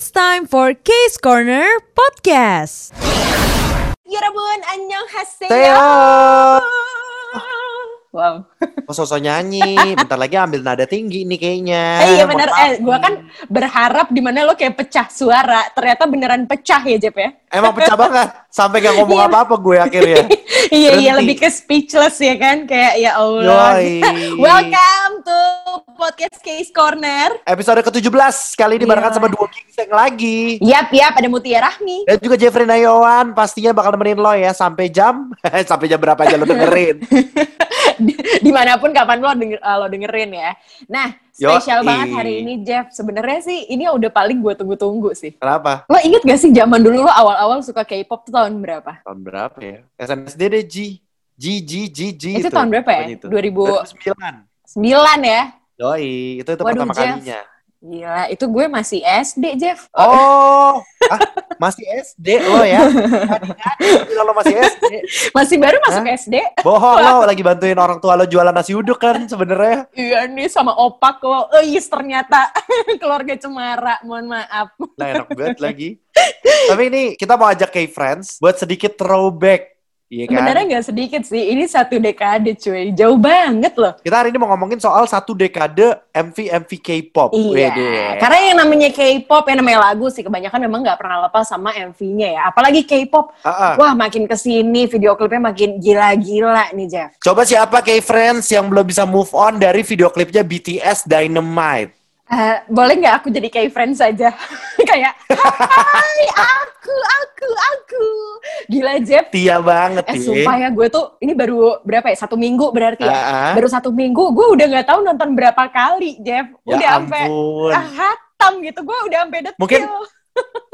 It's time for Case Corner Podcast. 여러분 안녕하세요. Wow. Oh, sosok nyanyi. Bentar lagi ambil nada tinggi nih kayaknya. Eh, iya benar. Eh, gua kan berharap di mana lo kayak pecah suara. Ternyata beneran pecah ya, Jep ya. Emang pecah banget. Sampai gak ngomong Iya. apa-apa gue akhirnya. iya, iya lebih ke speechless ya kan. Kayak ya Allah. Welcome to podcast Case Corner. Episode ke-17. Kali ini barengan sama dua gingseng lagi. Yap, yap, ada Mutia Rahmi. Dan juga Jeffrey Nayawan pastinya bakal nemenin lo ya sampai jam sampai jam berapa aja lo dengerin. Di- Di mana pun kapan lo, denger, eh, lo dengerin ya. Nah, spesial Yoi. banget hari ini Jeff. Sebenarnya sih ini udah paling gue tunggu-tunggu sih. Kenapa? Lo inget gak sih zaman dulu lo awal-awal suka K-pop tuh tahun berapa? Tahun berapa ya? SNSD deh G. G G G G Itu tahun berapa ya? Itu. 2000 2009. 9 ya? Yoi, itu itu Waduh, pertama Jeff. kalinya. Gila, itu gue masih SD, Jeff. Oh, ah, masih SD lo ya? Bilang lo masih SD. Masih baru masuk SD. Bohong lo lagi bantuin orang tua lo jualan nasi uduk kan sebenarnya. Iya nih sama opak kok. Eis ternyata keluarga cemara. Mohon maaf. Lah enak banget lagi. Tapi ini kita mau ajak kayak friends buat sedikit throwback. Iya kan? Sebenarnya nggak sedikit sih. Ini satu dekade cuy. Jauh banget loh. Kita hari ini mau ngomongin soal satu dekade MV MV K-pop. Iya, Wede. karena yang namanya K-pop, yang namanya lagu sih kebanyakan memang nggak pernah lepas sama MV-nya ya. Apalagi K-pop, Ah, ah. wah makin ke sini video klipnya makin gila-gila nih Jeff. Coba siapa kayak friends yang belum bisa move on dari video klipnya BTS Dynamite? Eh, boleh nggak aku jadi kayak friends saja? Kayak, hai aku, aku, aku. Gila Jeff. Tia banget Eh ya. sumpah ya gue tuh ini baru berapa ya satu minggu berarti ya ah. baru satu minggu gue udah nggak tahu nonton berapa kali Jeff Ya udah sampai ampun. ah, hatam gitu gue udah sampai detil Mungkin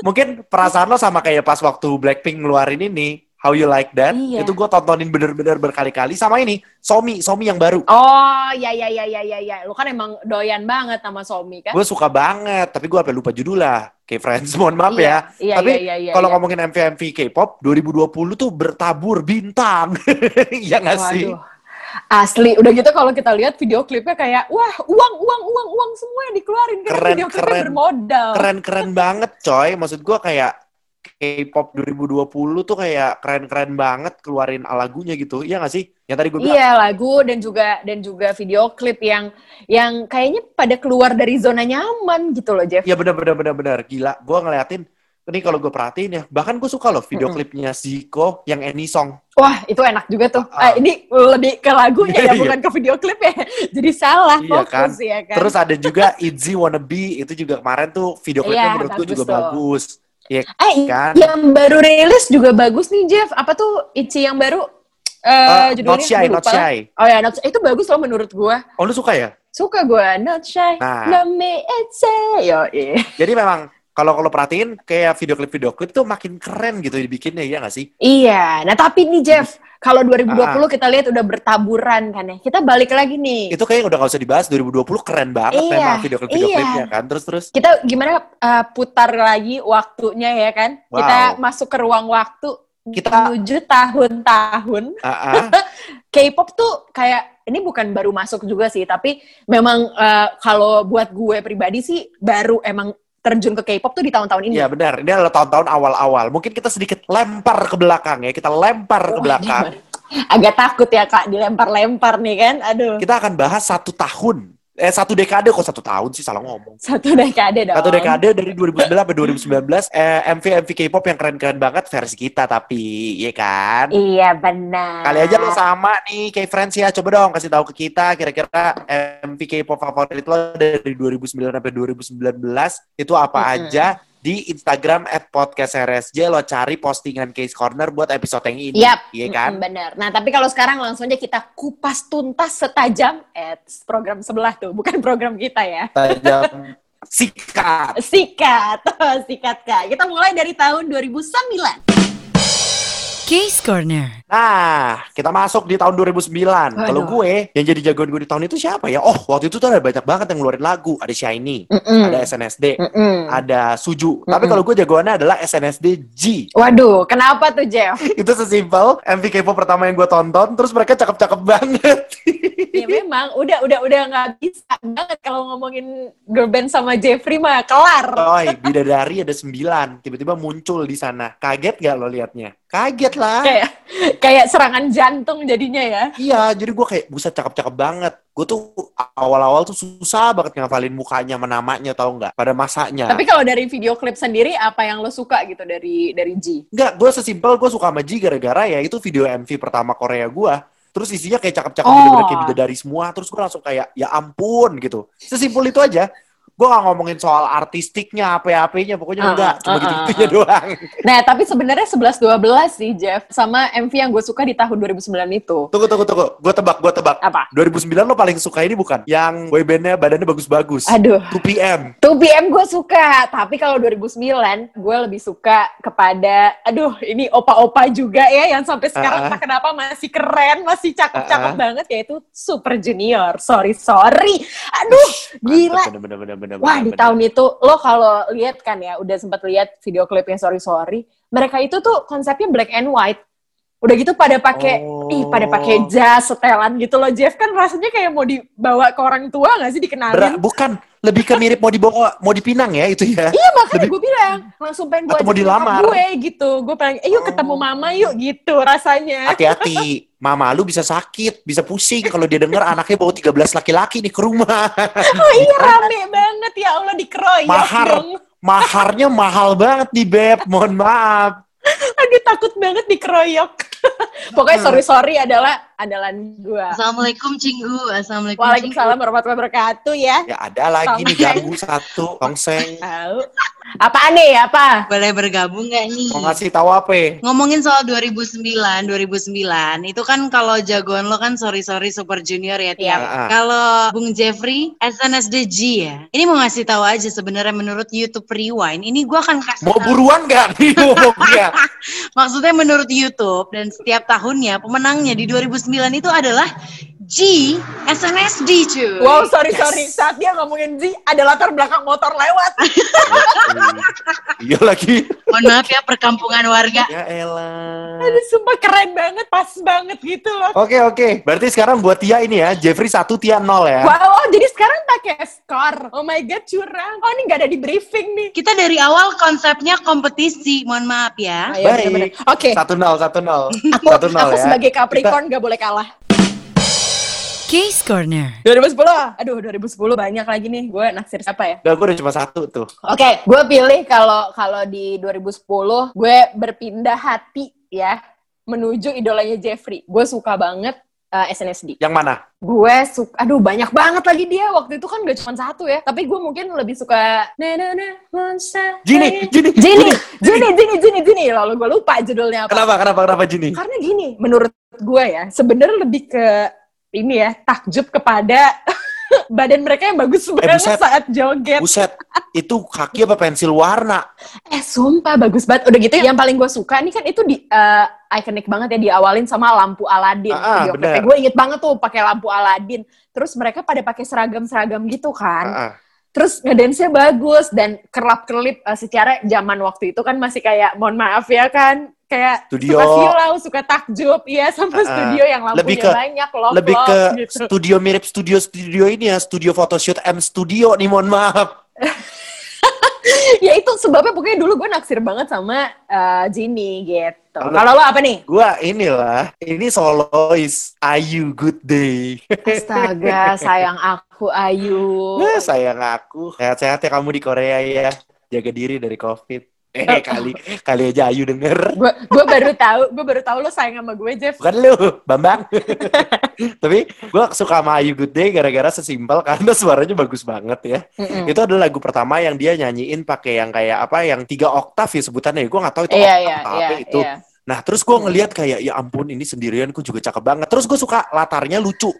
Mungkin perasaan lo sama kayak pas waktu Blackpink ngeluarin ini How You Like That Iya. Itu gue tontonin bener-bener berkali-kali. Sama ini Somi, Somi yang baru. Oh ya ya ya ya ya ya. Lu kan emang doyan banget sama Somi kan? Gue suka banget Tapi gue sampai lupa judul lah. Kayak friends, mohon maaf Iya, ya. iya, Tapi iya, iya, kalau iya. ngomongin MV-MV K-pop 2020 tuh bertabur bintang. Iya gak sih? Asli, udah gitu kalau kita lihat video klipnya kayak wah uang uang uang uang semua yang dikeluarin. Karena Keren, video klipnya keren. bermodal. Keren-keren banget coy. Maksud gue kayak K-pop 2020 tuh kayak keren-keren banget keluarin lagunya gitu Iya gak sih? Yang tadi gue bilang Iya lagu dan juga dan juga video klip yang yang kayaknya pada keluar dari zona nyaman gitu loh Jeff. Iya benar benar benar benar gila. Gue ngeliatin ini kalau gue perhatiin ya, bahkan gue suka loh video klipnya Zico yang Any Song. Wah itu enak juga tuh. Ah. Eh, ini lebih ke lagunya ya Iya. bukan ke video klip ya. Jadi salah Iya fokus ya kan. Terus ada juga Itzy Wanna Be itu juga kemarin tuh video klipnya Iya, menurut gue juga tuh. bagus. Iya eh kan? yang baru rilis juga bagus nih Jeff. Apa tuh Itzy yang baru? Eh Eh, judulnya Not Shy, Not. Shy. Oh ya, Not Shy. Itu bagus loh menurut gua. Oh lu suka ya? Suka gua Not Shy. Nah. Let me say. Yo, iya. Jadi memang kalau kalau perhatiin kayak video klip video klip tuh makin keren gitu dibikinnya ya nggak sih? Iya, nah tapi nih Jeff, kalau 2020 Ah. kita lihat udah bertaburan kan ya. Kita balik lagi nih. Itu kayaknya udah gak usah dibahas 2020 keren banget Iya, memang video klip video iya. klipnya kan. Terus terus Kita gimana uh, putar lagi waktunya ya kan? Wow. Kita masuk ke ruang waktu Kita- menuju tahun-tahun. ah, ah. K-pop tuh kayak ini bukan baru masuk juga sih, tapi memang uh, kalau buat gue pribadi sih baru emang terjun ke K-pop tuh di tahun-tahun ini. Iya benar, ini adalah tahun-tahun awal-awal. Mungkin kita sedikit lempar ke belakang ya, kita lempar ke Wah, belakang. Agak takut ya kak dilempar-lempar nih kan, aduh. Kita akan bahas satu tahun, eh satu dekade kok satu tahun sih salah ngomong. Satu dekade dong. Satu dekade dari 2009 sampai 2019, eh, MV MV K-pop yang keren-keren banget versi kita tapi, iya kan? Iya benar. Kali aja lo sama nih kayak friends ya, coba dong kasih tahu ke kita kira-kira MV K-pop favorit lo dari 2009 sampai 2019 itu apa Mm-mm. aja di Instagram at podcast RSJ lo cari postingan Case Corner buat episode yang ini, Yap, iya kan? mm, benar. Nah, tapi kalau sekarang langsung aja kita kupas tuntas setajam eh program sebelah tuh, bukan program kita ya. Tajam sikat. Sikat, sikat kak. Kita mulai dari tahun 2009. Case Corner. Nah, kita masuk di tahun 2009. Kalau gue, yang jadi jagoan gue di tahun itu siapa ya? Oh, waktu itu tuh ada banyak banget yang ngeluarin lagu. Ada Shiny, Mm-mm. ada SNSD, Mm-mm. ada Suju. Tapi Mm-mm. kalau gue jagoannya adalah SNSD G. Waduh, kenapa tuh Jeff? itu sesimpel MV K-pop pertama yang gue tonton, terus mereka cakep-cakep banget. ya memang, udah udah udah nggak bisa banget kalau ngomongin girl band sama Jeffrey mah kelar. Oi, bidadari ada sembilan, tiba-tiba muncul di sana. Kaget gak lo liatnya? Kaget lah. Kayak kayak serangan jantung jadinya ya. Iya, jadi gue kayak buset cakep-cakep banget. Gue tuh awal-awal tuh susah banget ngafalin mukanya sama namanya tau nggak? Pada masanya. Tapi kalau dari video klip sendiri apa yang lo suka gitu dari dari G? Enggak, gue sesimpel gue suka sama Ji gara-gara ya itu video MV pertama Korea gue. Terus isinya kayak cakep-cakep Oh. bener-bener kayak bidadari semua. Terus gue langsung kayak, ya ampun gitu. Sesimpel itu aja. Gue gak ngomongin soal artistiknya, apa-apanya. Pokoknya Uh-uh, enggak, cuma uh-uh, gitu-gitunya uh-uh. doang. Nah, tapi sebenarnya 11-12 sih, Jeff. Sama MV yang gue suka di tahun 2009 itu. Tunggu, tunggu, tunggu. Gue tebak, gue tebak. Apa? 2009 lo paling suka ini bukan? Yang boybandnya badannya bagus-bagus. Aduh. 2PM. 2PM gue suka, tapi kalau 2009 gue lebih suka kepada, aduh ini opa-opa juga ya yang sampai sekarang ah. entah kenapa masih keren, masih cakep-cakep Ah, ah. banget yaitu Super Junior. Sorry sorry, aduh gila. Mantap, bener, bener, bener, Wah bener, di bener. tahun itu lo kalau lihat kan ya, udah sempat lihat video klipnya Sorry Sorry, mereka itu tuh konsepnya black and white. Udah gitu pada pakai Oh. Ih pada pakai jas setelan gitu loh Jeff kan rasanya kayak mau dibawa ke orang tua gak sih dikenalin Bera- bukan, lebih ke mirip mau dibawa, mau dipinang ya itu ya. Iya makanya Lebih- gue bilang langsung pengen gue mau dilamar. gue gitu. Gue pengen, eh yuk Oh. ketemu mama yuk gitu rasanya. Hati-hati, mama lu bisa sakit, bisa pusing kalau dia dengar anaknya bawa 13 laki-laki nih ke rumah. Oh iya rame banget ya Allah dikeroyok Mahar. dong. Maharnya mahal banget nih, Beb. Mohon maaf. Aduh takut banget dikeroyok. Pokoknya sorry sorry adalah andalan gue. Assalamualaikum Cinggu. Assalamualaikum. Waalaikumsalam warahmatullahi wabarakatuh ya. Ya ada lagi nih ganggu satu, tongseng. Tahu. Apaan nih apa? Boleh bergabung nggak nih? Mau ngasih tahu apa? ya? Ngomongin soal 2009, 2009 itu kan kalau jagoan lo kan sorry sorry Super Junior ya tiap. Iya. Kalau Bung Jeffrey SNSD ya. Ini mau ngasih tahu aja sebenarnya menurut YouTube Rewind. Ini gua akan kasih Mau tahu. buruan gak nih ngomongnya? Maksudnya menurut YouTube dan setiap tahunnya pemenangnya di 2009 itu adalah G SNSD cuy. Wow sorry Yes. sorry saat dia ngomongin Z ada latar belakang motor lewat. Iya lagi. Mohon maaf ya perkampungan warga. Ya elah. Aduh sumpah keren banget, pas banget gitu loh. Oke oke. Berarti sekarang buat Tia ini ya, Jeffrey 1, Tia 0 ya. Wow, oh, jadi sekarang pakai skor. Oh my god, curang. Oh, ini nggak ada di briefing nih. Kita dari awal konsepnya kompetisi. Mohon maaf ya. Ayo, Baik. Oke, Satu nol, satu nol. aku, Satu nol aku ya. sebagai Capricorn nggak boleh kalah. Case Corner. 2010, aduh 2010 banyak lagi nih. Gue naksir siapa ya? Udah, gue udah cuma satu tuh. Oke, gue pilih kalau kalau di 2010 gue berpindah hati ya menuju idolanya Jeffrey. Gue suka banget uh, SNSD. Yang mana? Gue suka, aduh banyak banget lagi dia waktu itu kan gak cuma satu ya. Tapi gue mungkin lebih suka. Jini, Jini, Jini, Jini, Jini, Jini, Jini. Lalu gue lupa judulnya apa. Kenapa, kenapa, kenapa Jini? Karena gini, menurut gue ya, sebenarnya lebih ke ini ya, takjub kepada badan mereka yang bagus banget buset. saat joget. Buset, itu kaki apa pensil warna? Eh, sumpah bagus banget. Udah gitu, yang paling gue suka nih kan itu di eh, ikonik banget ya diawalin sama lampu Aladin. Ah, ah. Gue inget banget tuh pakai lampu Aladin. Terus mereka pada pakai seragam-seragam gitu kan. Ah, ah. Terus ngedance-nya bagus dan kerlap-kerlip eh, secara zaman waktu itu kan masih kayak mohon maaf ya kan kayak Studio. suka silau, suka takjub, iya sama ah. studio yang lampunya Lebih ke- banyak, love Lebih ke gitu. studio mirip studio-studio ini ya, studio photoshoot M Studio nih, mohon maaf. ya itu sebabnya pokoknya dulu gue naksir banget sama Jinny gitu. Kalau- lo apa nih? Gua inilah, ini solois Ayu Good Day. Astaga, sayang aku Ayu. Eh, sayang aku. Sehat-sehat ya kamu di Korea ya. Jaga diri dari COVID. Eh, kali kali aja Ayu denger. Gue gue baru tahu, gue baru tahu lo sayang sama gue Jeff. Bukan lu, Bambang. Tapi gue suka sama Ayu Good Day gara-gara sesimpel karena suaranya bagus banget ya. Mm-mm. Itu adalah lagu pertama yang dia nyanyiin pakai yang kayak apa, yang tiga oktav ya sebutannya. Gue nggak tahu itu Iya oktav iya. apa itu. iya. Nah, terus gue ngeliat kayak, ya ampun ini sendirian kok juga cakep banget. Terus gue suka latarnya lucu.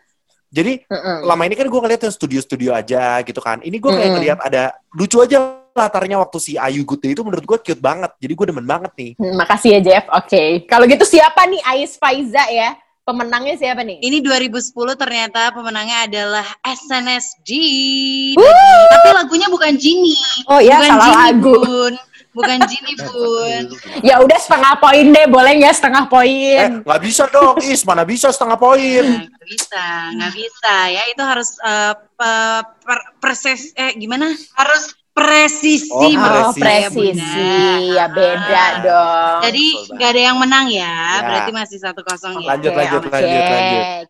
Jadi Mm-mm. lama ini kan gue ngeliat yang studio-studio aja gitu kan. Ini gue kayak ngeliat ada lucu aja latarnya waktu si Ayu Good Day itu menurut gue cute banget. Jadi gue demen banget nih. Hmm, makasih ya Jeff. Oke. Kalau gitu siapa nih Ais Faiza ya? Pemenangnya siapa nih? Ini 2010 ternyata pemenangnya adalah SNSD. Tapi lagunya bukan Genie. Oh iya, bukan salah lagu. Bun. Bukan Genie, Bun. Ya udah setengah poin deh, boleh nggak setengah Eh, poin? nggak bisa dong, Is. Mana bisa setengah poin. Nah, nggak bisa, nggak bisa ya. Itu harus eh, pe- per- perses, eh gimana? Harus presisi. Oh, Oh, maksud saya, presisi. Bunda. Ya beda Ah. dong. Jadi nggak ada yang menang ya, Ya. berarti masih satu kosong ya. Lanjut, Oke, lanjut, oke. lanjut, lanjut.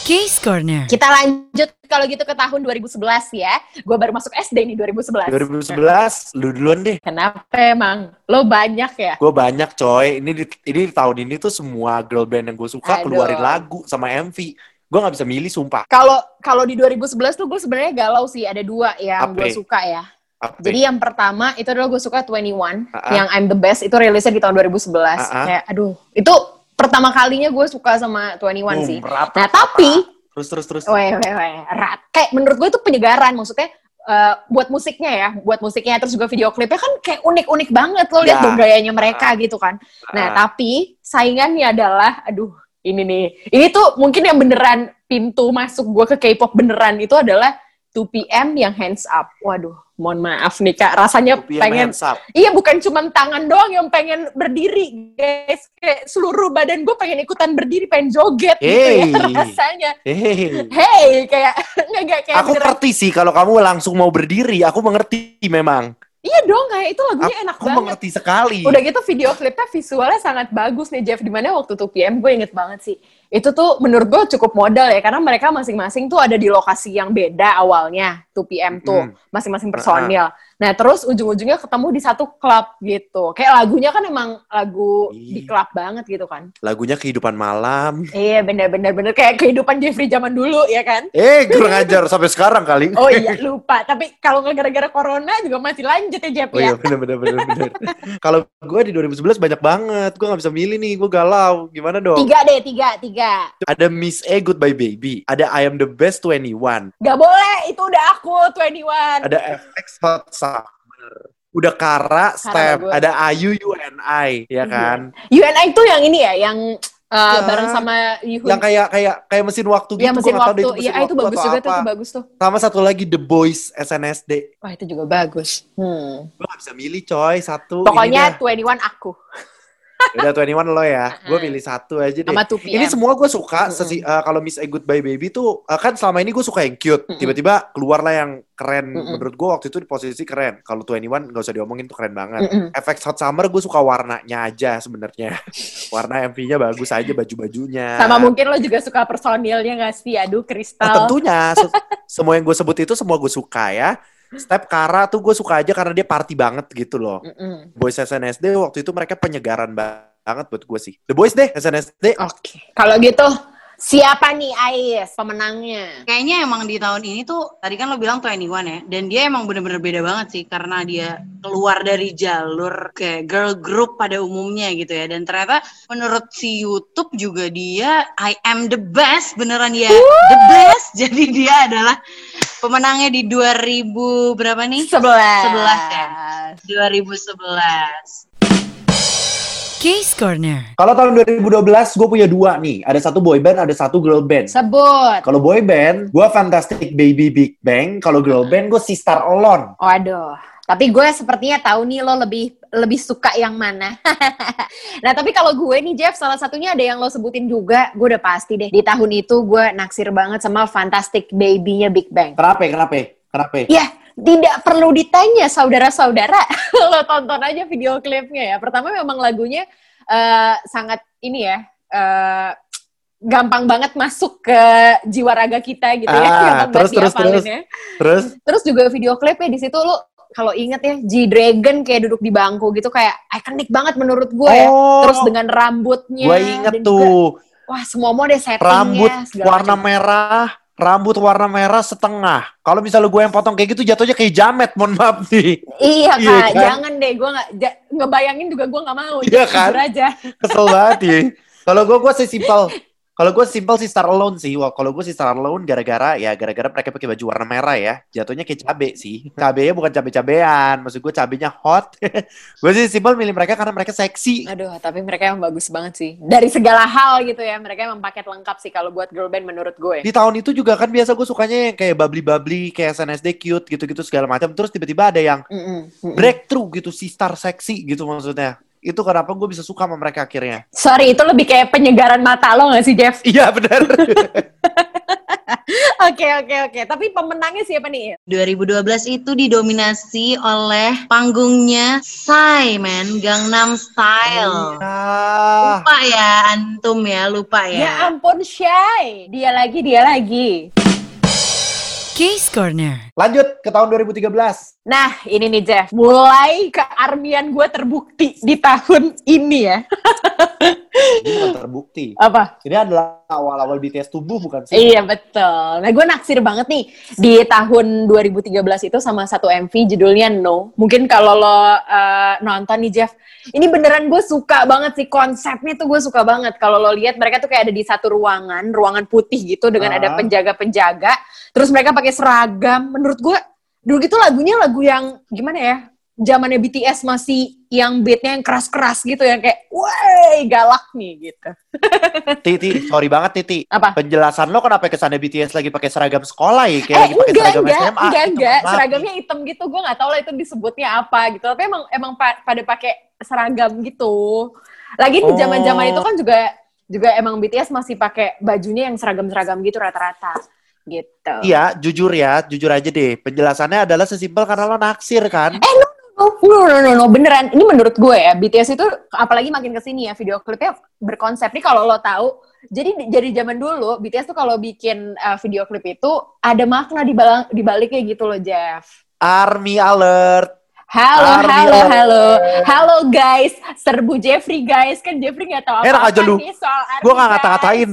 Case Corner. Kita lanjut kalau gitu ke tahun 2011 ya. Gue baru masuk SD nih 2011. 2011, lu duluan deh. Kenapa emang? Lo banyak ya? Gue banyak coy. Ini di, ini di tahun ini tuh semua girl band yang gue suka Aduh. keluarin lagu sama MV. Gue nggak bisa milih sumpah. Kalau kalau di 2011 tuh gue sebenarnya galau sih. Ada dua yang gue suka ya. Apa? Jadi yang pertama itu adalah gue suka 21 Ah-ah. yang I'm the best itu rilisnya di tahun 2011. Ah-ah. Kayak aduh, itu pertama kalinya gue suka sama 21 sih. Boom, rap, Nah, rap, tapi terus terus terus. weh weh weh, rat. Kayak menurut gue itu penyegaran maksudnya eh, buat musiknya ya, buat musiknya terus juga video klipnya kan kayak unik-unik banget lo lihat dong gayanya mereka gitu kan. Nah, Ah. tapi saingannya adalah aduh, ini nih. Ini tuh mungkin yang beneran pintu masuk gue ke K-pop beneran itu adalah 2PM yang hands up. Waduh, mohon maaf nih Kak, rasanya 2PM pengen hands up. Iya bukan cuma tangan doang yang pengen berdiri guys Kayak seluruh badan gue pengen ikutan berdiri Pengen joget gitu Hey. ya rasanya Hehehe. Hey kayak nggak kayak Aku beneran- ngerti sih kalau kamu langsung mau berdiri, aku mengerti memang. Iya dong kayak itu lagunya enak Aku banget. mengerti sekali. Udah gitu video klipnya visualnya sangat bagus nih Jeff. Di mana waktu 2PM gue inget banget sih. Itu tuh menurut gue cukup modal ya Karena mereka masing-masing tuh ada di lokasi yang beda awalnya 2PM tuh. Mm. Masing-masing personil Nah terus ujung-ujungnya ketemu di satu klub gitu Kayak lagunya kan emang lagu di Ih. klub banget gitu kan Lagunya kehidupan malam. Iya bener-bener bener Kayak kehidupan Jeffrey zaman dulu ya kan Eh, kurang ajar sampai sekarang kali. Oh iya lupa Tapi kalau gara-gara corona juga masih lanjut ya Jeff Oh ya iya bener bener bener bener. Kalau gue di 2011 banyak banget, gue nggak bisa milih nih, gue galau. Gimana dong? Tiga deh tiga Tiga Ada Miss A Goodbye Baby, ada I Am the Best 21, Gak boleh Itu udah aku 21 ada FX Hot Summer, udah Kara, Step, bagus. ada Ayu UNI, ya Iya. kan? UNI itu yang ini ya, yang uh, Ya. bareng sama Yihun. Yang kayak kayak kayak mesin waktu gitu, Iya gua mesin nggak tahu waktu. deh Iya mesin itu waktu bagus atau juga tuh, apa. itu bagus tuh. Sama satu lagi The Boys SNSD. Wah itu juga bagus. Hmm. Gue gak bisa milih coy, satu. Pokoknya ini 21 aku. Dah. Udah 21 lo ya, gue pilih satu aja deh. Sama 2PM. Ini semua gue suka. Sesi, eh, kalau Miss A Goodbye Baby tuh eh, kan selama ini gue suka yang cute. Tiba-tiba keluar lah yang keren. Menurut gue waktu itu di posisi keren. Kalau 21 gak usah diomongin tuh keren banget. Mm-mm. FX Hot Summer gue suka warnanya aja sebenarnya. Warna MV-nya bagus aja baju-bajunya. Sama mungkin lo juga suka personilnya gak sih? Aduh Oh, kristal. tentunya se- semua yang gue sebut itu semua gue suka ya. Step Kara tuh gue suka aja karena dia party banget gitu loh. Mm-mm. Boys SNSD waktu itu mereka penyegaran ba- banget buat gue sih. The Boys deh SNSD. Oke. Kalau gitu siapa nih Ais pemenangnya? Kayaknya emang di tahun ini tuh tadi kan lo bilang 21 ya dan dia emang bener-bener beda banget sih karena dia keluar dari jalur kayak girl group pada umumnya gitu ya dan ternyata menurut si YouTube juga dia I am the best beneran ya the best jadi dia adalah pemenangnya di 2000 berapa nih? Sebelas. Sebelas ya. 2011. Case Corner. Kalau tahun 2012 gue punya dua nih. Ada satu boy band, ada satu girl band. Sebut. Kalau boy band, gue Fantastic Baby Big Bang. Kalau girl band, gue Sistar Olon. Waduh. Tapi gue sepertinya tahu nih lo lebih lebih suka yang mana. nah tapi kalau gue nih Jeff, salah satunya ada yang lo sebutin juga. Gue udah pasti deh. Di tahun itu gue naksir banget sama Fantastic Baby-nya Big Bang. Kenapa? Kenapa? Kenapa? Ya, tidak perlu ditanya saudara-saudara. lo tonton aja video klipnya ya. Pertama memang lagunya eh, sangat ini ya. eh, gampang banget masuk ke jiwa raga kita gitu ya. Ah, Gampang terus, terus, terus. ya. Terus? Terus juga video klipnya di situ lo kalau inget ya G Dragon kayak duduk di bangku gitu kayak ikonik banget menurut gue ya. Oh, Terus dengan rambutnya. gue inget dan tuh. juga, wah semua mode settingnya. Rambut warna macam. merah. Rambut warna merah setengah. Kalau misalnya gue yang potong kayak gitu jatuhnya kayak jamet, mohon maaf nih. Iya Iya kak, kan? jangan deh, gue nggak ja- ngebayangin juga gue nggak mau. Iya kan? aja. Kesel banget ya. Kalau gue, gue sesimpel. Kalau gue simple sih Star Alone sih. Wah, kalau gue sih Star Alone gara-gara ya gara-gara mereka pakai baju warna merah ya. Jatuhnya kayak cabe sih. Cabenya bukan cabe-cabean. Maksud gue cabenya hot. gue sih simple milih mereka karena mereka seksi. Aduh, tapi mereka yang bagus banget sih. Dari segala hal gitu ya, mereka emang paket lengkap sih kalau buat girl band menurut gue. Di tahun itu juga kan biasa gue sukanya yang kayak bubbly-bubbly, kayak SNSD cute gitu-gitu segala macam. Terus tiba-tiba ada yang Mm-mm, mm-mm. breakthrough gitu si star seksi gitu maksudnya. Itu kenapa gue bisa suka sama mereka akhirnya. Sorry, itu lebih kayak penyegaran mata lo gak sih, Jeff? Iya benar. Oke, oke, oke. Tapi pemenangnya siapa nih? 2012 itu didominasi oleh panggungnya Psy, man. Gangnam Style. Ah, Lupa ya, antum ya, lupa Ya ya. ampun, Shy. Dia lagi, dia lagi. Case Corner. lanjut ke tahun 2013. Nah, ini nih, Jeff. Mulai kearmian gue terbukti di tahun ini ya. Ini bukan terbukti. Apa? Ini adalah awal-awal BTS tumbuh bukan sih? Iya betul. Nah gue naksir banget nih di tahun 2013 itu sama satu MV judulnya No. Mungkin kalau lo uh, nonton nih Jeff, ini beneran gue suka banget sih konsepnya tuh gue suka banget. Kalau lo lihat mereka tuh kayak ada di satu ruangan, ruangan putih gitu dengan ada Ah. penjaga-penjaga. Terus mereka pakai seragam. Menurut gue dulu gitu lagunya lagu yang gimana ya? Zamannya BTS masih yang beatnya yang keras-keras gitu yang kayak, woi galak nih gitu. Titi, sorry banget Titi. Apa? Penjelasan lo kenapa kesannya BTS lagi pakai seragam sekolah ya? Kayak eh lagi pakai seragam enggak SMA. enggak gitu. enggak Maaf. seragamnya hitam gitu gue nggak tahu lah itu disebutnya apa gitu tapi emang emang pa- pada pakai seragam gitu lagi di Oh. zaman zaman itu kan juga juga emang BTS masih pakai bajunya yang seragam seragam gitu rata-rata gitu Iya, jujur ya, jujur aja deh. Penjelasannya adalah sesimpel karena lo naksir kan? Oh, no, no, no, no, beneran. Ini menurut gue ya, BTS itu apalagi makin ke sini ya, video klipnya berkonsep nih kalau lo tahu. Jadi dari zaman dulu, BTS tuh kalau bikin uh, video klip itu ada makna di balik di baliknya gitu loh, Jeff. Army alert. Halo, Army halo, alert. halo, halo guys, serbu Jeffrey guys, kan Jeffrey nggak tahu apa-apa aja lu. nih soal Gue gak guys. ngata-ngatain.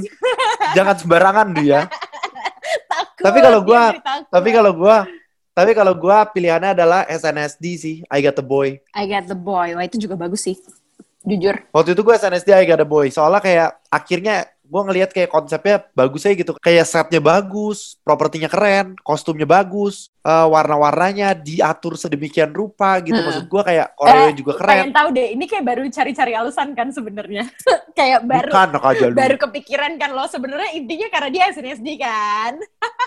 Jangan sembarangan dia. Tapi kalau takut. Tapi kalau gua tapi kalau gua pilihannya adalah SNSD sih, I Got The Boy. I Got The Boy, wah itu juga bagus sih, jujur. Waktu itu gue SNSD I Got The Boy. Soalnya kayak akhirnya gue ngelihat kayak konsepnya bagus aja gitu. Kayak setnya bagus, propertinya keren, kostumnya bagus, eh, warna-warnanya diatur sedemikian rupa gitu. Hmm. Maksud gue kayak koreo Eh, juga Pengen keren. tahu deh, ini kayak baru cari-cari alasan kan sebenarnya. kayak baru Bukan aja lu. baru kepikiran kan lo sebenarnya intinya karena dia SNSD kan.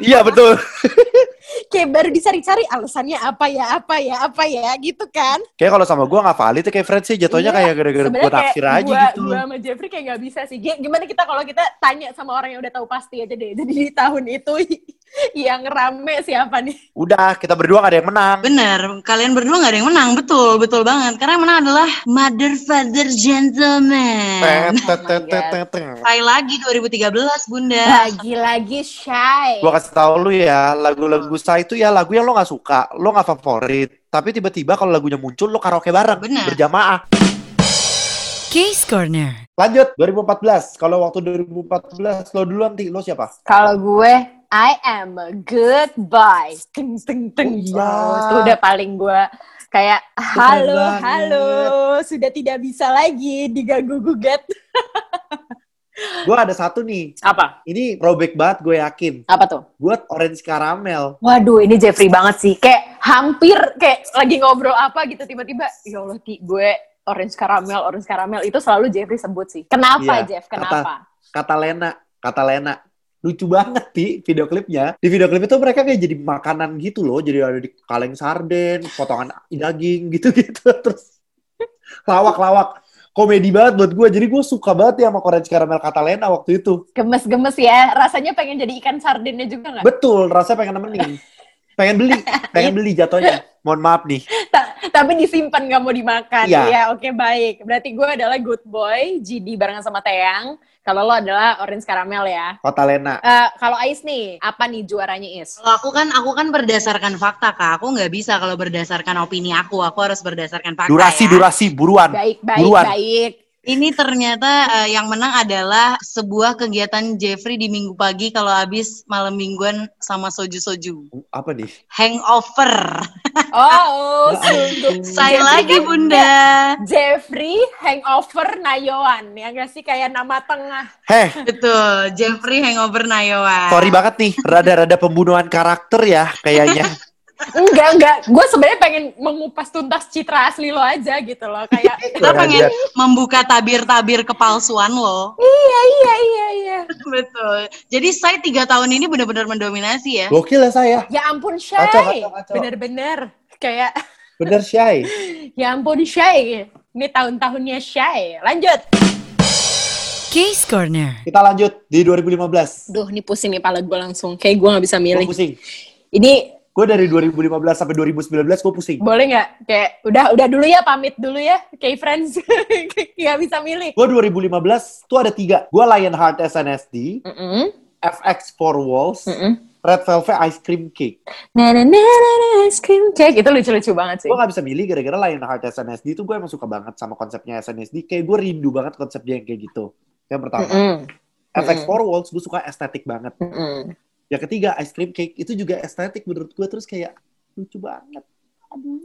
Iya betul. kayak baru dicari-cari alasannya apa ya, apa ya, apa ya gitu kan. Kayak kalau sama gue nggak valid tuh kayak friends sih jatuhnya Iya, kayak gara-gara gue naksir kayak aja gua, gitu. gua sama Jeffrey kayak gak bisa sih. Gimana kita kalau kita tanya sama orang yang udah tahu pasti aja deh. Jadi di tahun itu yang rame siapa nih? Udah kita berdua gak ada yang menang. Bener, kalian berdua gak ada yang menang, betul, betul banget. Karena yang menang adalah Mother, Father, Gentleman. Sekali lagi 2013, Bunda. Lagi-lagi shy. Gue kasih tau lu ya, lagu-lagu saya itu ya lagu yang lo gak suka, lo gak favorit. Tapi tiba-tiba kalau lagunya muncul lo karaoke bareng, Bener. berjamaah. Case Corner. Lanjut 2014. Kalau waktu 2014 lo duluan Ti, lo siapa? Kalau gue, I am a good boy. Teng, teng, teng. Oh. Yo, Itu udah paling gue kayak, halo, halo, sudah tidak bisa lagi diganggu gugat. Gue ada satu nih. Apa? Ini robek banget gue yakin. Apa tuh? Buat orange caramel. Waduh, ini Jeffrey banget sih. Kayak hampir kayak lagi ngobrol apa gitu tiba-tiba, ya Allah, Ti, gue orange caramel, orange caramel itu selalu Jeffrey sebut sih. Kenapa, Iya, Jeff? Kenapa? Kata Lena, kata Lena. Lucu banget Ti video klipnya. Di video klip itu mereka kayak jadi makanan gitu loh. Jadi ada di kaleng sarden, potongan daging gitu-gitu. Terus lawak-lawak. Komedi banget buat gue. Jadi gue suka banget ya sama orange caramel kata Lena waktu itu. Gemes-gemes ya. Rasanya pengen jadi ikan sardennya juga nggak? Betul, rasanya pengen nemenin. Pengen beli, pengen beli jatuhnya. Mohon maaf nih. Ta- tapi disimpan nggak mau dimakan. Iya. Iya, oke baik. Berarti gue adalah good boy, GD barengan sama Teang. Kalau lo adalah orange caramel ya. Kota Lena. Eh, kalau Ais nih, apa nih juaranya Is? Kalau aku kan, aku kan berdasarkan fakta, Kak. Aku nggak bisa kalau berdasarkan opini aku. Aku harus berdasarkan fakta Durasi, ya. durasi, buruan. Baik, baik, Buruan. baik. Ini ternyata eh, yang menang adalah sebuah kegiatan Jeffrey di minggu pagi kalau habis malam mingguan sama soju-soju. Apa nih? Hangover. Oh, Ya sungguh. Saya Jeffrey lagi kan bunda. Jeffrey Hangover Nayoan ya gak sih kayak nama tengah. Heh, Betul, Jeffrey Hangover Nayoan. sorry banget nih, rada-rada pembunuhan karakter ya kayaknya. Enggak, enggak. Gue sebenarnya pengen mengupas tuntas citra asli lo aja gitu loh. Kayak Kita pengen membuka tabir-tabir kepalsuan lo. iya, iya, iya, iya. Betul. Jadi saya tiga tahun ini benar-benar mendominasi ya. Gokil ya saya. Ya ampun, Shay. Bener-bener. Kayak, Bener Syai. ya ampun, Shay. Ini tahun-tahunnya Shay. Lanjut. Case Corner. Kita lanjut di 2015. Duh, ini pusing nih pala gue langsung. Kayak gue gak bisa Gue milih. pusing. Ini Gue dari 2015 sampai 2019 gue pusing. boleh nggak? Kayak, udah udah dulu ya, pamit dulu ya. Kayak friends. Gak bisa milih. Gue 2015 tuh ada tiga. Gue Lionheart SNSD, Mm-mm. FX Four Walls, Mm-mm. Red Velvet Ice Cream Cake. Na na na na na, ice cream cake. Itu lucu-lucu banget sih. Gue gak bisa milih gara-gara Lionheart SNSD itu gue emang suka banget sama konsepnya SNSD. Kayak gue rindu banget konsepnya yang kayak gitu. Yang pertama. Mm-mm. FX Mm-mm. Four Walls gue suka estetik banget. Mm-mm. Yang ketiga Ice Cream Cake itu juga estetik menurut gue terus kayak lucu banget. Aduh,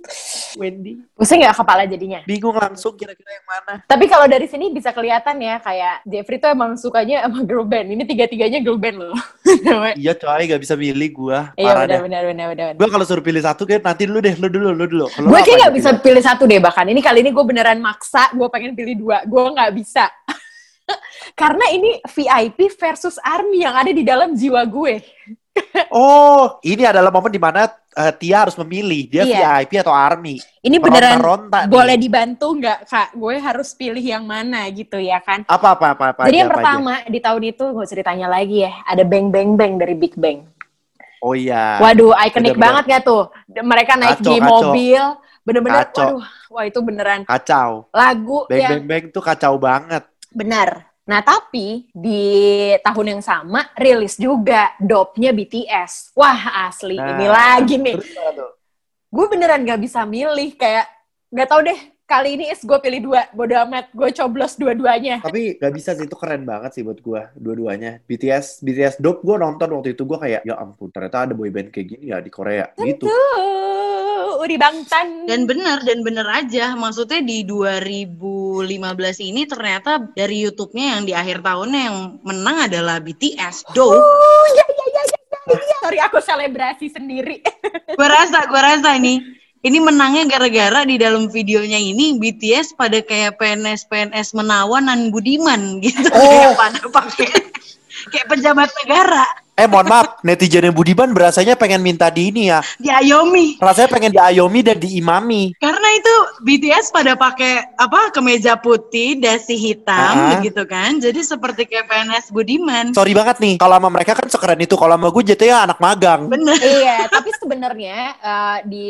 Wendy. Pusing nggak kepala jadinya? Bingung langsung kira-kira yang mana. Tapi kalau dari sini bisa kelihatan ya, kayak Jeffrey tuh emang sukanya sama girl band. Ini tiga-tiganya girl band loh. Iya coy, gak bisa milih gue. Iya benar benar benar benar. Gue kalau suruh pilih satu kayak nanti dulu deh, lu dulu, lu dulu. Lu Gue kayak nggak yang bisa pilih? pilih satu deh bahkan. Ini kali ini gue beneran maksa, gue pengen pilih dua. Gue nggak bisa. Karena ini VIP versus army yang ada di dalam jiwa gue. Oh, ini adalah momen di mana eh, Tia harus memilih dia Iya. VIP atau Army. Ini beneran Meronta-ronta nih. boleh dibantu nggak kak? Gue harus pilih yang mana gitu ya kan? Apa apa apa apa. Jadi aja, yang apa aja? pertama di tahun itu gue ceritanya lagi ya, ada Bang Bang Bang dari Big Bang. Oh iya. Waduh, ikonik banget gak tuh? Mereka naik Kacau, di kacau. mobil, bener-bener, waduh, wah itu beneran Kacau. lagu Bang yang bang bang tuh kacau banget. Benar. Nah tapi di tahun yang sama rilis juga dopnya BTS. Wah asli Nah, ini lagi nih. Gue beneran gak bisa milih kayak gak tau deh. Kali ini is gue pilih dua, bodo amat. Gue coblos dua-duanya. Tapi gak bisa sih itu keren banget sih buat gua dua-duanya. BTS BTS Dope gua nonton waktu itu gua kayak ya ampun ternyata ada boyband kayak gini ya di Korea gitu. Uri Bangtan. Dan benar dan benar aja. Maksudnya di 2015 ini ternyata dari YouTube-nya yang di akhir tahunnya yang menang adalah BTS. Do. Oh, ya, ya, ya, ya, ya, ya. Sorry, aku selebrasi sendiri. Gua rasa, gua rasa ini ini menangnya gara-gara di dalam videonya ini BTS pada kayak PNS PNS menawan dan budiman gitu Oh. Kayak pada pakai kayak pejabat negara Eh mohon maaf, netizen yang budiman berasanya pengen minta di ini ya. diayomi Rasanya pengen diayomi dan diimami. karena itu BTS pada pakai apa kemeja putih dasi hitam Ah. begitu kan jadi seperti kayak PNS budiman Sorry banget nih, kalau sama mereka kan sekeren itu. Kalau sama gue jatuhnya anak magang. bener iya, tapi sebenarnya eh, di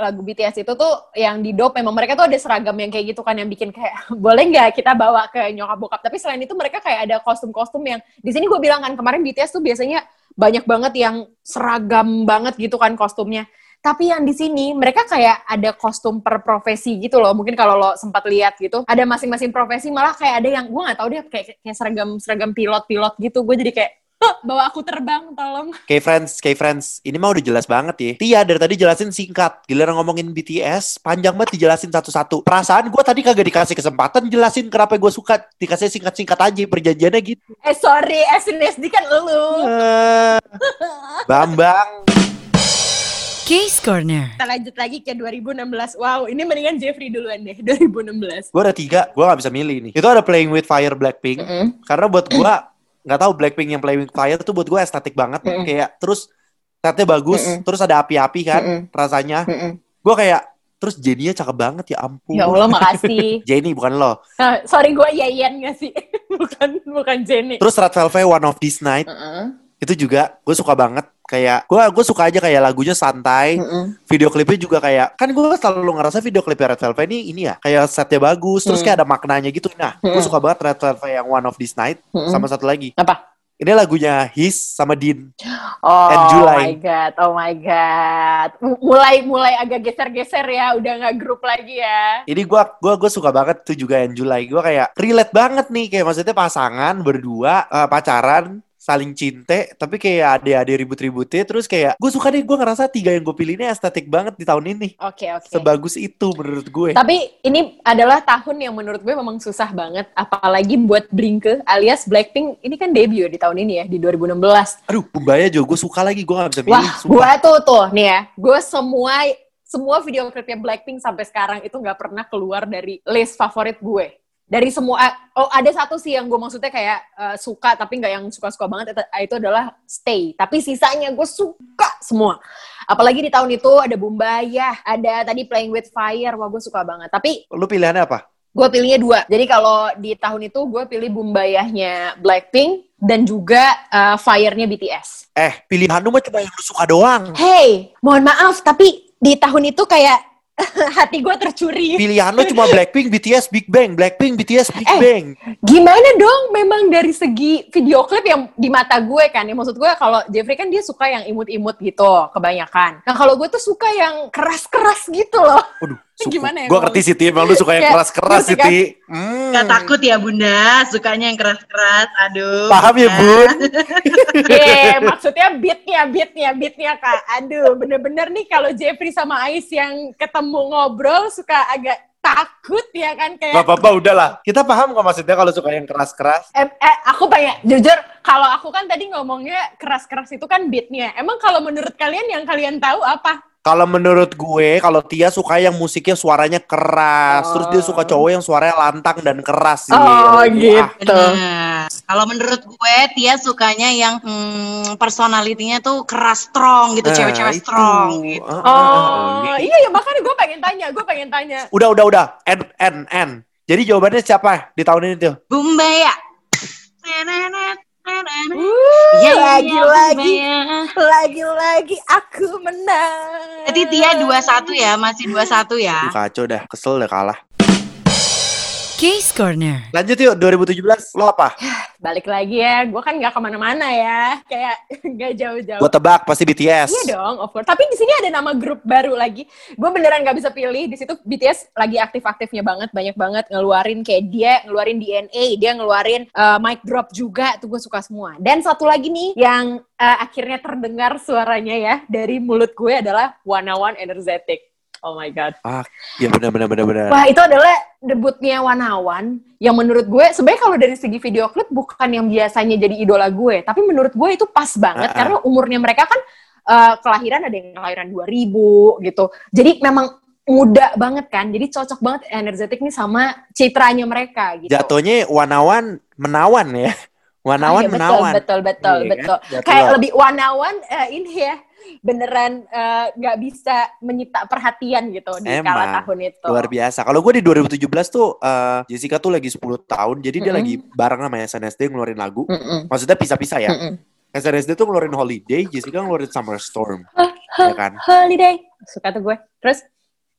lagu BTS itu tuh yang di dope memang mereka tuh ada seragam yang kayak gitu kan yang bikin kayak boleh nggak kita bawa ke nyokap bokap? Tapi selain itu mereka kayak ada kostum-kostum yang di sini gue bilang kan kemarin BTS tuh biasanya banyak banget yang seragam banget gitu kan kostumnya. Tapi yang di sini mereka kayak ada kostum per profesi gitu loh. Mungkin kalau lo sempat lihat gitu ada masing-masing profesi malah kayak ada yang gue nggak tahu deh kayak kayak seragam seragam pilot-pilot gitu. Gue jadi kayak "Hah, bawa aku terbang tolong Kayak friends, kayak friends. Ini mah udah jelas banget ya. Tia dari tadi jelasin singkat. Giliran ngomongin BTS, panjang banget dijelasin satu-satu. Perasaan gue tadi kagak dikasih kesempatan jelasin kenapa gue suka. Dikasih singkat-singkat aja, perjanjiannya gitu. Eh sorry, SNSD kan lu. Eh, Bambang. Case Corner. Kita lanjut lagi ke 2016. Wow, ini mendingan Jeffrey duluan deh, 2016. Gue ada tiga, gue gak bisa milih nih. Itu ada Playing With Fire Blackpink. Karena buat gue, nggak tahu Blackpink yang Playing With Fire tuh buat gue estetik banget. Mm-mm. Kayak terus setnya bagus, Mm-mm. terus ada api-api kan Mm-mm. rasanya. Mm-mm. Gue kayak, terus Jenny-nya cakep banget ya ampun. Ya Allah, makasih. Jenny bukan lo. Nah, sorry gue Yayan gak sih? bukan bukan Jenny. Terus Red Velvet One of This Night Heeh. itu juga gue suka banget. Kayak gue gue suka aja kayak lagunya santai. Heeh. Video klipnya juga kayak kan gue selalu ngerasa video klipnya Red Velvet ini ini ya kayak setnya bagus terus Hmm. kayak ada maknanya gitu. Nah gue Hmm. suka banget Red Velvet yang One of This Night Mm-mm. sama satu lagi Apa? Ini lagunya His sama Din. Oh And July. my god, oh my god. Mulai mulai agak geser-geser ya, udah nggak grup lagi ya. Ini gua gua gua suka banget tuh juga yang July. Gua kayak relate banget nih kayak maksudnya pasangan berdua eh, pacaran saling cinta tapi kayak ada-ada ribut-ributnya terus kayak gue suka deh gue ngerasa tiga yang gue pilih ini estetik banget di tahun ini Oke oke. sebagus itu menurut gue Tapi ini adalah tahun yang menurut gue memang susah banget, apalagi buat Blink alias Blackpink. Ini kan debut di tahun ini ya di 2016. aduh Bumbaya juga gue suka lagi gue gak bisa milih Wah, gue tuh tuh nih ya, gue semua semua video klipnya Blackpink sampai sekarang itu nggak pernah keluar dari list favorit gue. Dari semua, oh ada satu sih yang gue maksudnya kayak eh, suka tapi nggak yang suka-suka banget itu, itu adalah Stay. Tapi sisanya gue suka semua. Apalagi di tahun itu ada Bumbaya, ada tadi Playing with Fire, wah gue suka banget. Tapi lu pilihannya apa gue pilihnya dua. Jadi kalau di tahun itu gue pilih Bumbayahnya Blackpink dan juga eh, Fire-nya BTS. eh pilihan lu mah cuma yang lu suka doang Hey, mohon maaf, tapi di tahun itu kayak hati gue tercuri. pilihan lu cuma Blackpink BTS Big Bang Blackpink BTS Big Eh. Bang Gimana dong? Memang dari segi video klip yang di mata gue kan, ya maksud gue kalau Jeffrey kan dia suka yang imut-imut gitu, kebanyakan. Nah kalau gue tuh suka yang keras-keras gitu loh. Waduh, Gimana ya Gue ngerti sih, Ti. Emang lu suka yang keras-keras sih, kan? Ti. Hmm. Gak takut ya bunda, sukanya yang keras-keras. Aduh. Paham ya, Bun? Iya, maksudnya beatnya, beatnya, beatnya kak. Aduh, bener-bener nih kalau Jeffrey sama Ais yang ketemu ngobrol suka agak takut ya kan Gak kayak. apa-apa, udahlah. Kita paham kok maksudnya kalau suka yang keras-keras. Eh, eh, aku pengen jujur kalau aku kan tadi ngomongnya keras-keras itu kan beatnya. Emang kalau menurut kalian yang kalian tahu apa? Kalau menurut gue, kalau Tia suka yang musiknya suaranya keras. Terus dia suka cowok yang suaranya lantang dan keras sih. Oh, Ah, gitu. Benar. Kalau menurut gue, Tia sukanya yang hmm, personalitinya tuh keras strong gitu, Nah, cewek-cewek itu. strong gitu. Ah, ah, Oh, ah. iya ya makanya gue pengen tanya, gue pengen tanya. Udah, udah, udah. N, N, N. Jadi jawabannya siapa di tahun ini tuh? Bumbaya. Nenenet, nenenet. Uh, Iya, iya, lagi-lagi, Bumbaya. lagi-lagi aku menang. Berarti Tia 21 ya, masih 21 ya. Duh, kacau dah. Kesel dah kalah. Case Corner. Lanjut yuk, 2017. Lo apa? Balik lagi ya, gue kan nggak ke mana-mana ya, kayak nggak jauh-jauh. Gue tebak, pasti BTS. Iya dong, of course. Tapi di sini ada nama grup baru lagi. Gue beneran nggak bisa pilih. Di situ BTS lagi aktif-aktifnya banget, banyak banget ngeluarin kayak dia ngeluarin DNA, dia ngeluarin uh, mic drop juga. Tuh gue suka semua. Dan satu lagi nih yang uh, akhirnya terdengar suaranya ya dari mulut gue adalah One One Energetic. Oh my god. Ah, ya benar benar benar benar. Wah itu adalah debutnya Wanawan yang menurut gue sebenarnya kalau dari segi video klip bukan yang biasanya jadi idola gue, tapi menurut gue itu pas banget Ah, ah. karena umurnya mereka kan eh, kelahiran ada yang kelahiran 2000 gitu. Jadi memang muda banget kan, jadi cocok banget energetik nih sama citranya mereka gitu. Jatuhnya wanawan menawan ya. Wanawan Ah, iya, menawan. Betul, betul, Iya kan? betul. Jatuh. Kayak lebih Wanawan eh, ini ya beneran eh, nggak bisa menyita perhatian gitu di kala Emang. tahun itu. Luar biasa. Kalau gue di 2017 tuh eh, Jessica tuh lagi 10 tahun, jadi dia Mm-mm. lagi bareng sama SNSD ngeluarin lagu. Mm-mm. Maksudnya pisah-pisah ya. Mm-mm. SNSD tuh ngeluarin Holiday, Jessica ngeluarin Summer Storm. ya kan? Holiday. Suka tuh gue. Terus?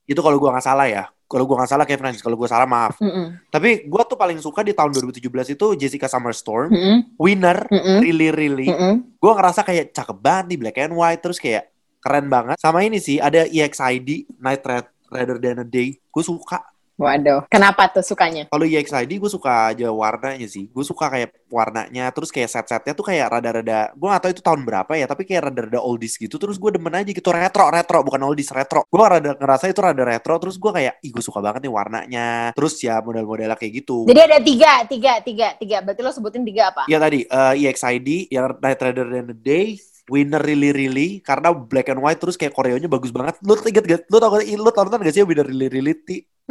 Itu kalau gue nggak salah ya. Kalau gue nggak salah kayak Friends, kalau gue salah maaf. Mm-mm. Tapi gue tuh paling suka di tahun 2017 itu Jessica Summer Storm, Mm-mm. Winner, Mm-mm. Really Really. Mm-mm. Gue ngerasa kayak cakep banget nih black and white, terus kayak keren banget. Sama ini sih ada EXID Night Red- Rather Than a Day. Gue suka. Waduh. Kenapa tuh sukanya? Kalau EXID gue suka aja warnanya sih. Gue suka kayak warnanya, terus kayak set-setnya tuh kayak rada-rada, gue gak tahu itu tahun berapa ya, tapi kayak rada-rada oldies gitu. Terus gue demen aja gitu, retro, retro, bukan oldies, retro. Gue rada ngerasa itu rada retro, terus gue kayak, ih gue suka banget nih warnanya. Terus ya model-modelnya kayak gitu. Jadi ada tiga, tiga, tiga, tiga. Berarti lo sebutin tiga apa? Iya tadi, eh, EXID, yang Night Rather Than a Day, Winner Really Really, karena black and white, terus kayak koreonya bagus banget. Lu inget gak? Lu tau gak? Lu nonton gak sih Winner Really Really?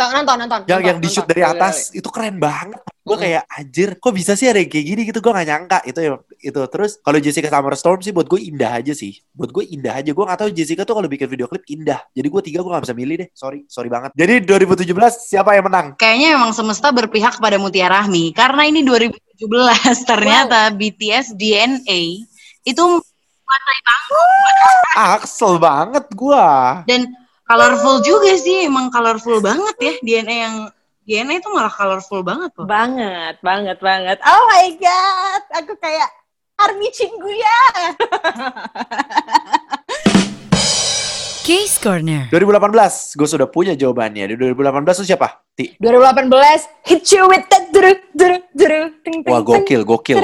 Nonton, nonton, nonton. yang nonton, yang di shoot dari atas itu keren banget. Gue kayak anjir kok bisa sih ada yang kayak gini? Gitu gue gak nyangka. Itu ya itu. Terus kalau Jessica Summer Storm sih buat gue indah aja sih. Buat gue indah aja. Gue gak tahu Jessica tuh kalau bikin video klip indah. Jadi gue tiga gue gak bisa milih deh. Sorry sorry banget. Jadi 2017 siapa yang menang? Kayaknya emang semesta berpihak kepada Mutia Rahmi. Karena ini 2017 ternyata BTS DNA itu menguasai panggung ah kesel banget gue dan colorful juga sih emang colorful banget ya DNA yang DNA itu malah colorful banget kok. Banget, banget, banget. Oh my god, aku kayak Army Cingguya. Case Corner. 2018, gue sudah punya jawabannya. Di 2018 itu siapa? Ti. 2018 hit you with that duru ting, ting, Wah, gokil, gokil.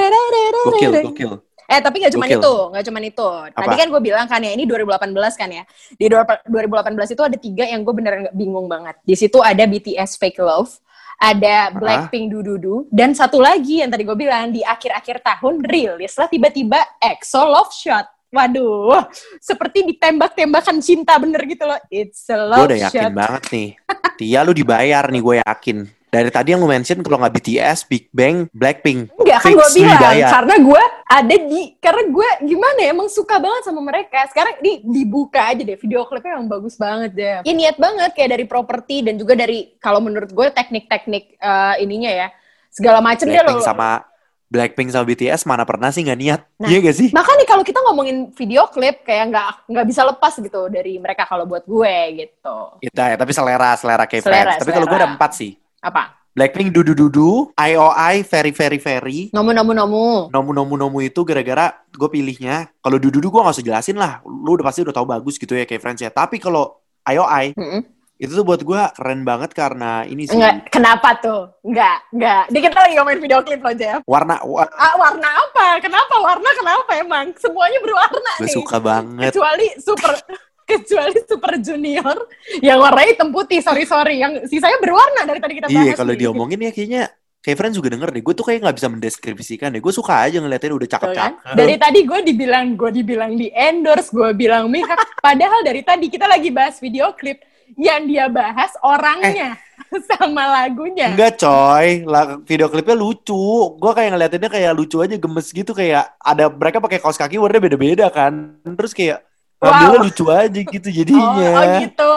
Gokil, gokil. Eh tapi nggak cuma itu, nggak cuma itu. Tadi Apa? kan gue bilang kan ya ini 2018 kan ya. Di 2018 itu ada tiga yang gue beneran bingung banget. Di situ ada BTS Fake Love, ada Blackpink Dududu, dan satu lagi yang tadi gue bilang di akhir-akhir tahun rilis lah tiba-tiba EXO Love Shot. Waduh, seperti ditembak-tembakan cinta bener gitu loh. It's a Gue love udah yakin shot. banget nih. Tia, lu dibayar nih, gue yakin. Dari tadi yang lu mention, kalau nggak BTS, Big Bang, Blackpink. Enggak kan Fix gue bilang karena gue ada di karena gue gimana ya emang suka banget sama mereka sekarang di dibuka aja deh video klipnya yang bagus banget deh ya niat banget kayak dari properti dan juga dari kalau menurut gue teknik-teknik eh, ininya ya segala macem deh Blackpink loh sama Blackpink sama BTS mana pernah sih nggak niat? Nah, iya gak sih? makanya kalau kita ngomongin video klip kayak nggak nggak bisa lepas gitu dari mereka kalau buat gue gitu Kita ya, tapi selera, selera K-Friends. Selera, Tapi kalau gue ada empat sih. apa Blackpink Dudu Dudu, IOI Very Very Very, nomu nomu nomu Nomu Nomu Nomu itu gara-gara gue pilihnya, kalau Dudu Dudu gue gak usah jelasin lah, lu udah pasti udah tahu bagus gitu ya K-Friends ya. Tapi kalau IOI, Mm-mm. itu tuh buat gue keren banget karena ini sih, Enggak, kenapa tuh? Enggak, enggak. Di kita lagi ngomongin video klip loh, Jeff. warna, wa- Ah, warna apa? Kenapa? Warna kenapa emang? Semuanya berwarna gue nih. suka banget. Kecuali super kecuali super junior yang warnanya hitam putih, sorry sorry. Yang sisanya berwarna dari tadi kita bahas. Iya, kalau nih. diomongin ya kayaknya K-Friends juga denger deh. Gue tuh kayak gak bisa mendeskripsikan deh. Gue suka aja ngeliatin udah kan? cakep-cakep. Dari tadi gue dibilang, gue dibilang di endorse, gue bilang mihak. Padahal dari tadi kita lagi bahas video klip yang dia bahas orangnya sama lagunya. Eh. Enggak coy, lah, video klipnya lucu. Gue kayak ngeliatinnya kayak lucu aja, gemes gitu. Kayak ada mereka pakai kaos kaki warnanya beda-beda kan. Terus kayak ngambilnya Wow. lucu aja gitu Oh, jadinya. oh gitu.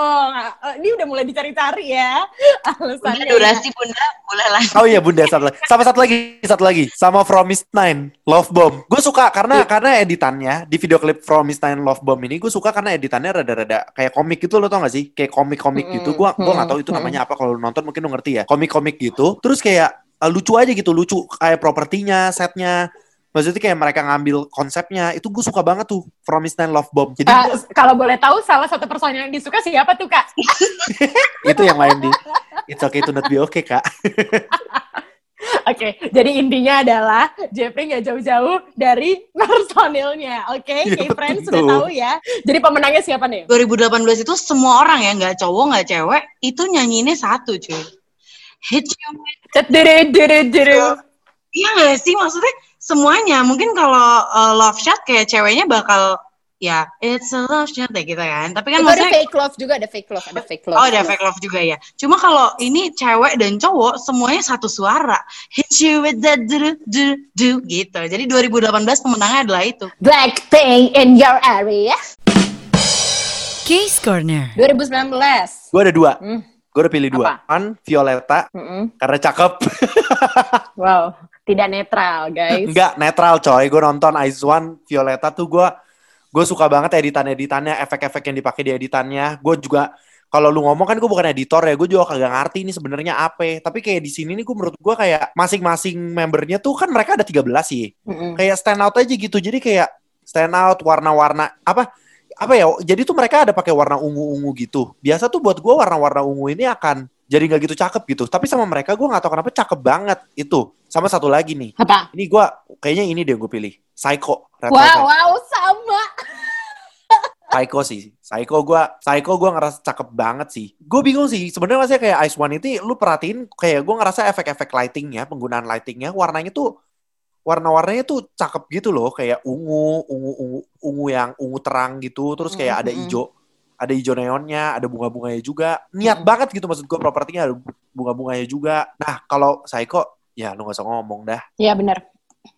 Oh, ini udah mulai dicari-cari ya alasannya. durasi bunda, boleh lah. Oh iya bunda satu lagi. Sama satu lagi, satu lagi. Sama Promise Nine, Love Bomb. Gue suka karena karena editannya di video klip Promise Nine Love Bomb ini gue suka karena editannya rada-rada kayak komik gitu lo tau gak sih? Kayak komik-komik Mm-mm. gitu. Gue gua nggak tahu itu namanya apa. Kalau lu nonton mungkin lu ngerti ya. Komik-komik gitu. Terus kayak eh, lucu aja gitu, lucu kayak propertinya, setnya. Maksudnya kayak mereka ngambil konsepnya, itu gue suka banget tuh, Promise Nine Love Bomb. Jadi Ah, kalau boleh tahu salah satu personil yang disuka siapa tuh kak? itu yang lain di It's okay to not be okay, Kak. Oke, jadi intinya adalah Jeffrey nggak jauh-jauh dari personilnya. Oke, Iya, K-Friends betul. sudah tahu ya. Jadi pemenangnya siapa nih? 2018 itu semua orang ya, nggak cowok, nggak cewek, itu nyanyiinnya satu cuy. Hit you. Iya gak sih? Maksudnya semuanya. Mungkin kalau uh, love shot kayak ceweknya bakal ya it's a love shot deh gitu kan. Tapi kan Itu ada maksudnya fake love juga, ada fake love, ada fake love. Oh ada fake love juga ya. Cuma kalau ini cewek dan cowok semuanya satu suara. Hit you with that do do do gitu. Jadi 2018 pemenangnya adalah itu. Blackpink in your area. Case Corner. 2019. Gue ada dua. Hmm. Gue udah pilih dua. One, Violeta, Mm-mm. karena cakep. Wow, tidak netral guys. Enggak, netral coy. Gue nonton Ice One, Violeta tuh gue gue suka banget editan-editannya, efek-efek yang dipakai di editannya. Gue juga kalau lu ngomong kan gue bukan editor ya, gue juga kagak ngerti ini sebenarnya apa. Tapi kayak di sini nih gue menurut gue kayak masing-masing membernya tuh kan mereka ada 13 sih. Mm-mm. Kayak stand out aja gitu. Jadi kayak stand out warna-warna apa apa ya? Jadi tuh mereka ada pakai warna ungu-ungu gitu. Biasa tuh buat gue warna-warna ungu ini akan jadi nggak gitu cakep gitu. Tapi sama mereka gue nggak tahu kenapa cakep banget itu. Sama satu lagi nih. Apa? Ini gue kayaknya ini deh gue pilih. Psycho. Red Wow, Velvet. wow, sama. Psycho sih. Psycho gue, Psycho gue ngerasa cakep banget sih. Gue bingung sih. Sebenarnya masih kayak Ice One itu, lu perhatiin kayak gue ngerasa efek-efek lightingnya, penggunaan lightingnya, warnanya tuh warna-warnanya tuh cakep gitu loh. Kayak ungu, ungu, ungu, ungu yang ungu terang gitu. Terus kayak ada Mm-mm. hijau, ada hijau neonnya, ada bunga-bunganya juga. Niat banget gitu maksud gue propertinya ada bunga-bunganya juga. Nah kalau Psycho, ya lu gak usah ngomong dah. Iya benar.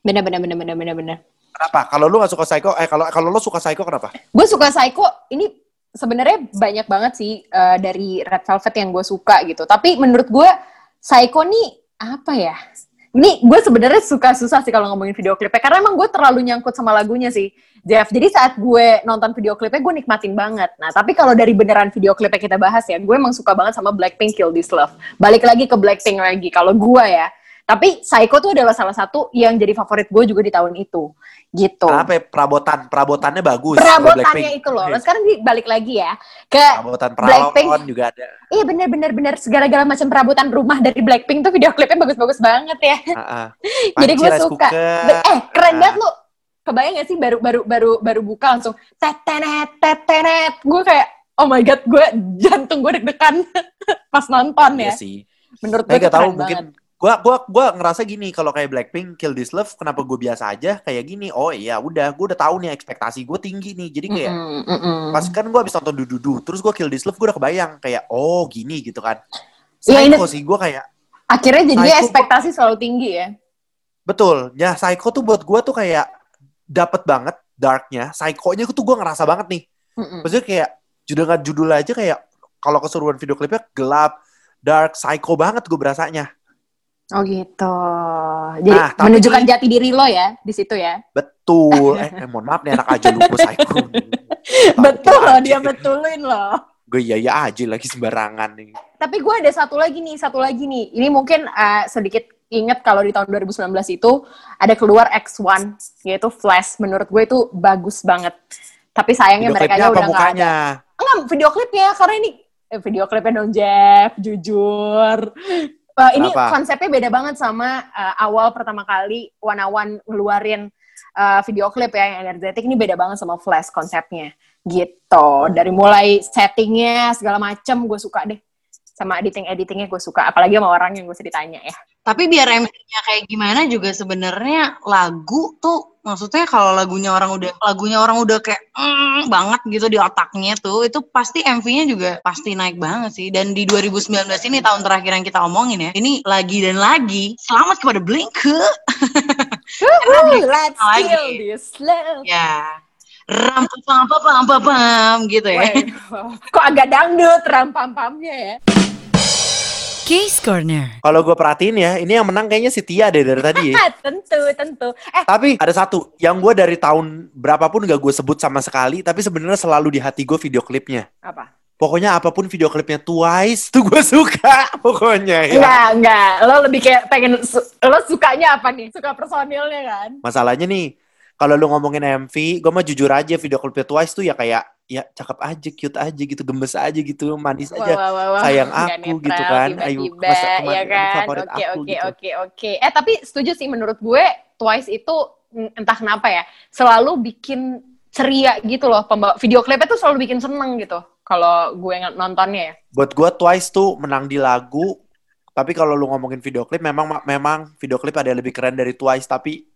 Benar benar benar benar benar benar. Kenapa? Kalau lu gak suka Psycho, eh kalau kalau lu suka Psycho kenapa? Gue suka Psycho ini sebenarnya banyak banget sih eh, dari Red Velvet yang gue suka gitu. Tapi menurut gue Psycho nih apa ya? Ini gue sebenarnya suka susah sih kalau ngomongin video klipnya karena emang gue terlalu nyangkut sama lagunya sih, Jeff. Jadi saat gue nonton video klipnya gue nikmatin banget. Nah tapi kalau dari beneran video klipnya kita bahas ya, gue emang suka banget sama Blackpink Kill This Love. Balik lagi ke Blackpink lagi. Kalau gue ya, Tapi Psycho tuh adalah salah satu yang jadi favorit gue juga di tahun itu. Gitu. Kenapa ya? Perabotan, perabotannya bagus. Perabotannya itu loh. Nah, sekarang balik lagi ya ke Perabotan Blackpink. juga ada. Iya bener-bener bener segala-gala macam perabotan rumah dari Blackpink tuh video klipnya bagus-bagus banget ya. Heeh. Jadi gue suka. cooker. Eh keren Ah. banget lu. Kebayang gak sih baru baru baru baru buka langsung tetenet tetenet. Gue kayak oh my god gue jantung gue deg-degan pas nonton Iya ya. sih. Menurut gue itu gak tahu mungkin banget. Gua gua gua ngerasa gini kalau kayak Blackpink Kill This Love kenapa gue biasa aja kayak gini? Oh iya udah gue udah tahu nih ekspektasi gue tinggi nih. Jadi kayak Mm-mm, mm-mm. pas kan gue abis nonton Dududu terus gue Kill This Love gue udah kebayang kayak oh gini gitu kan. Iya, ini- Psycho sih gue kayak Akhirnya jadinya Psycho- ekspektasi selalu tinggi ya. betul. Ya Psycho tuh buat gue tuh kayak dapet banget darknya. Psycho-nya tuh gue ngerasa banget nih. Mm-mm. maksudnya kayak judul judul aja kayak kalau keseruan video klipnya gelap dark psycho banget gue berasanya Oh gitu. Jadi Nah, menunjukkan jati diri lo ya di situ ya. betul eh, eh mohon maaf nih anak aja lupa psycho Betul loh dia betulin loh. gue iya iya aja lagi sembarangan nih Tapi gue ada satu lagi nih, satu lagi nih. Ini mungkin eh, sedikit inget kalau di tahun 2019 itu ada keluar X1 yaitu Flash. Menurut gue itu bagus banget. Tapi sayangnya video mereka udah nggak ada. Enggak, video klipnya karena ini eh, video klipnya dong Jeff, jujur. Eh, ini Kenapa? konsepnya beda banget sama eh, awal pertama kali One ngeluarin eh, video klip ya yang energetik ini beda banget sama Flash konsepnya gitu. Dari mulai settingnya segala macem gue suka deh. Sama editing editingnya gue suka. Apalagi sama orang yang gue ditanya ya. Tapi biar MC-nya kayak gimana juga sebenarnya lagu tuh maksudnya kalau lagunya orang udah lagunya orang udah kayak mm, banget gitu di otaknya tuh itu pasti MV-nya juga pasti naik banget sih dan di 2019 ini tahun terakhir yang kita omongin ya ini lagi dan lagi selamat kepada Blink Woohoo, let's lagi. kill this love. ya ram pam pam pam pam gitu ya Kok agak dangdut ram-pam-pamnya ya. Case Corner. kalau gue perhatiin ya ini yang menang kayaknya si Tia deh dari tadi ya. Tentu, tentu. Eh, tapi ada satu yang gue dari tahun berapapun gak gue sebut sama sekali tapi sebenarnya selalu di hati gue video klipnya apa? pokoknya apa pun video klipnya Twice tuh gue suka pokoknya ya Enggak, enggak. Lo lebih kayak pengen, su- lo sukanya apa nih? Suka personilnya kan? Masalahnya nih, kalau lu ngomongin MV, gue mah jujur aja video klipnya Twice tuh ya kayak ya cakep aja, cute aja gitu, gemes aja gitu, manis aja. Wah, wah, wah. sayang aku netral, gitu kan. Ayo, tiba-tiba, masa kemana- ya kan? favorit Oke, aku oke, gitu. oke, oke. Eh, tapi setuju sih menurut gue, Twice itu entah kenapa ya, selalu bikin ceria gitu loh. Pembawa video klipnya tuh selalu bikin seneng gitu. Kalau gue nontonnya ya. Buat gue Twice tuh menang di lagu, tapi kalau lu ngomongin video klip, memang memang video klip ada yang lebih keren dari Twice, tapi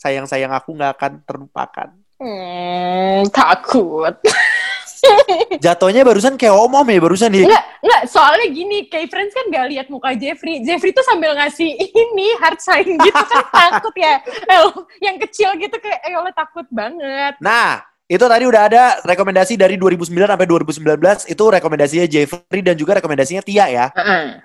sayang-sayang aku nggak akan terlupakan. Hmm, takut. Jatuhnya barusan kayak omom ya, barusan ya. Enggak, enggak. Soalnya gini, kayak Friends kan gak lihat muka Jeffrey. Jeffrey tuh sambil ngasih ini heart sign gitu kan takut ya. Eh, yang kecil gitu kayak, eh lo takut banget. Nah, itu tadi udah ada rekomendasi dari 2009 sampai 2019, itu rekomendasinya Jeffrey dan juga rekomendasinya Tia ya.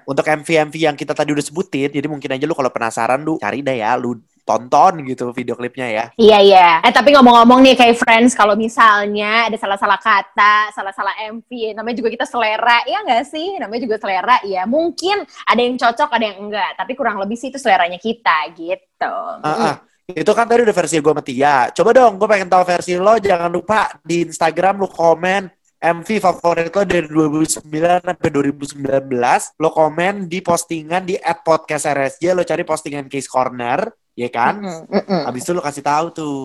untuk MV-MV yang kita tadi udah sebutin, jadi mungkin aja lu kalau penasaran lu cari deh ya, lu tonton gitu video klipnya ya. Iya, iya. Eh, tapi ngomong-ngomong nih kayak Friends, kalau misalnya ada salah-salah kata, salah-salah MV, namanya juga kita selera, ya nggak sih? Namanya juga selera, ya. Mungkin ada yang cocok, ada yang enggak. Tapi kurang lebih sih itu seleranya kita, gitu. Ah, ah. Itu kan tadi udah versi gue sama Tia. Coba dong, gue pengen tahu versi lo. Jangan lupa di Instagram lu komen MV favorit lo dari 2009 sampai 2019. Lo komen di postingan di @podcastrsj. Lo cari postingan Case Corner, ya kan? Mm-mm, mm-mm. Habis itu lo kasih tahu tuh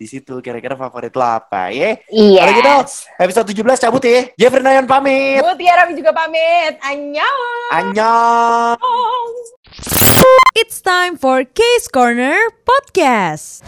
di situ kira-kira favorit lo apa, ya? Iya. Kalau gitu, episode 17 cabut ya. Jeffrey Nayan pamit. Mutiara juga pamit. Annyeong. Annyeong. It's time for Case Corner Podcast.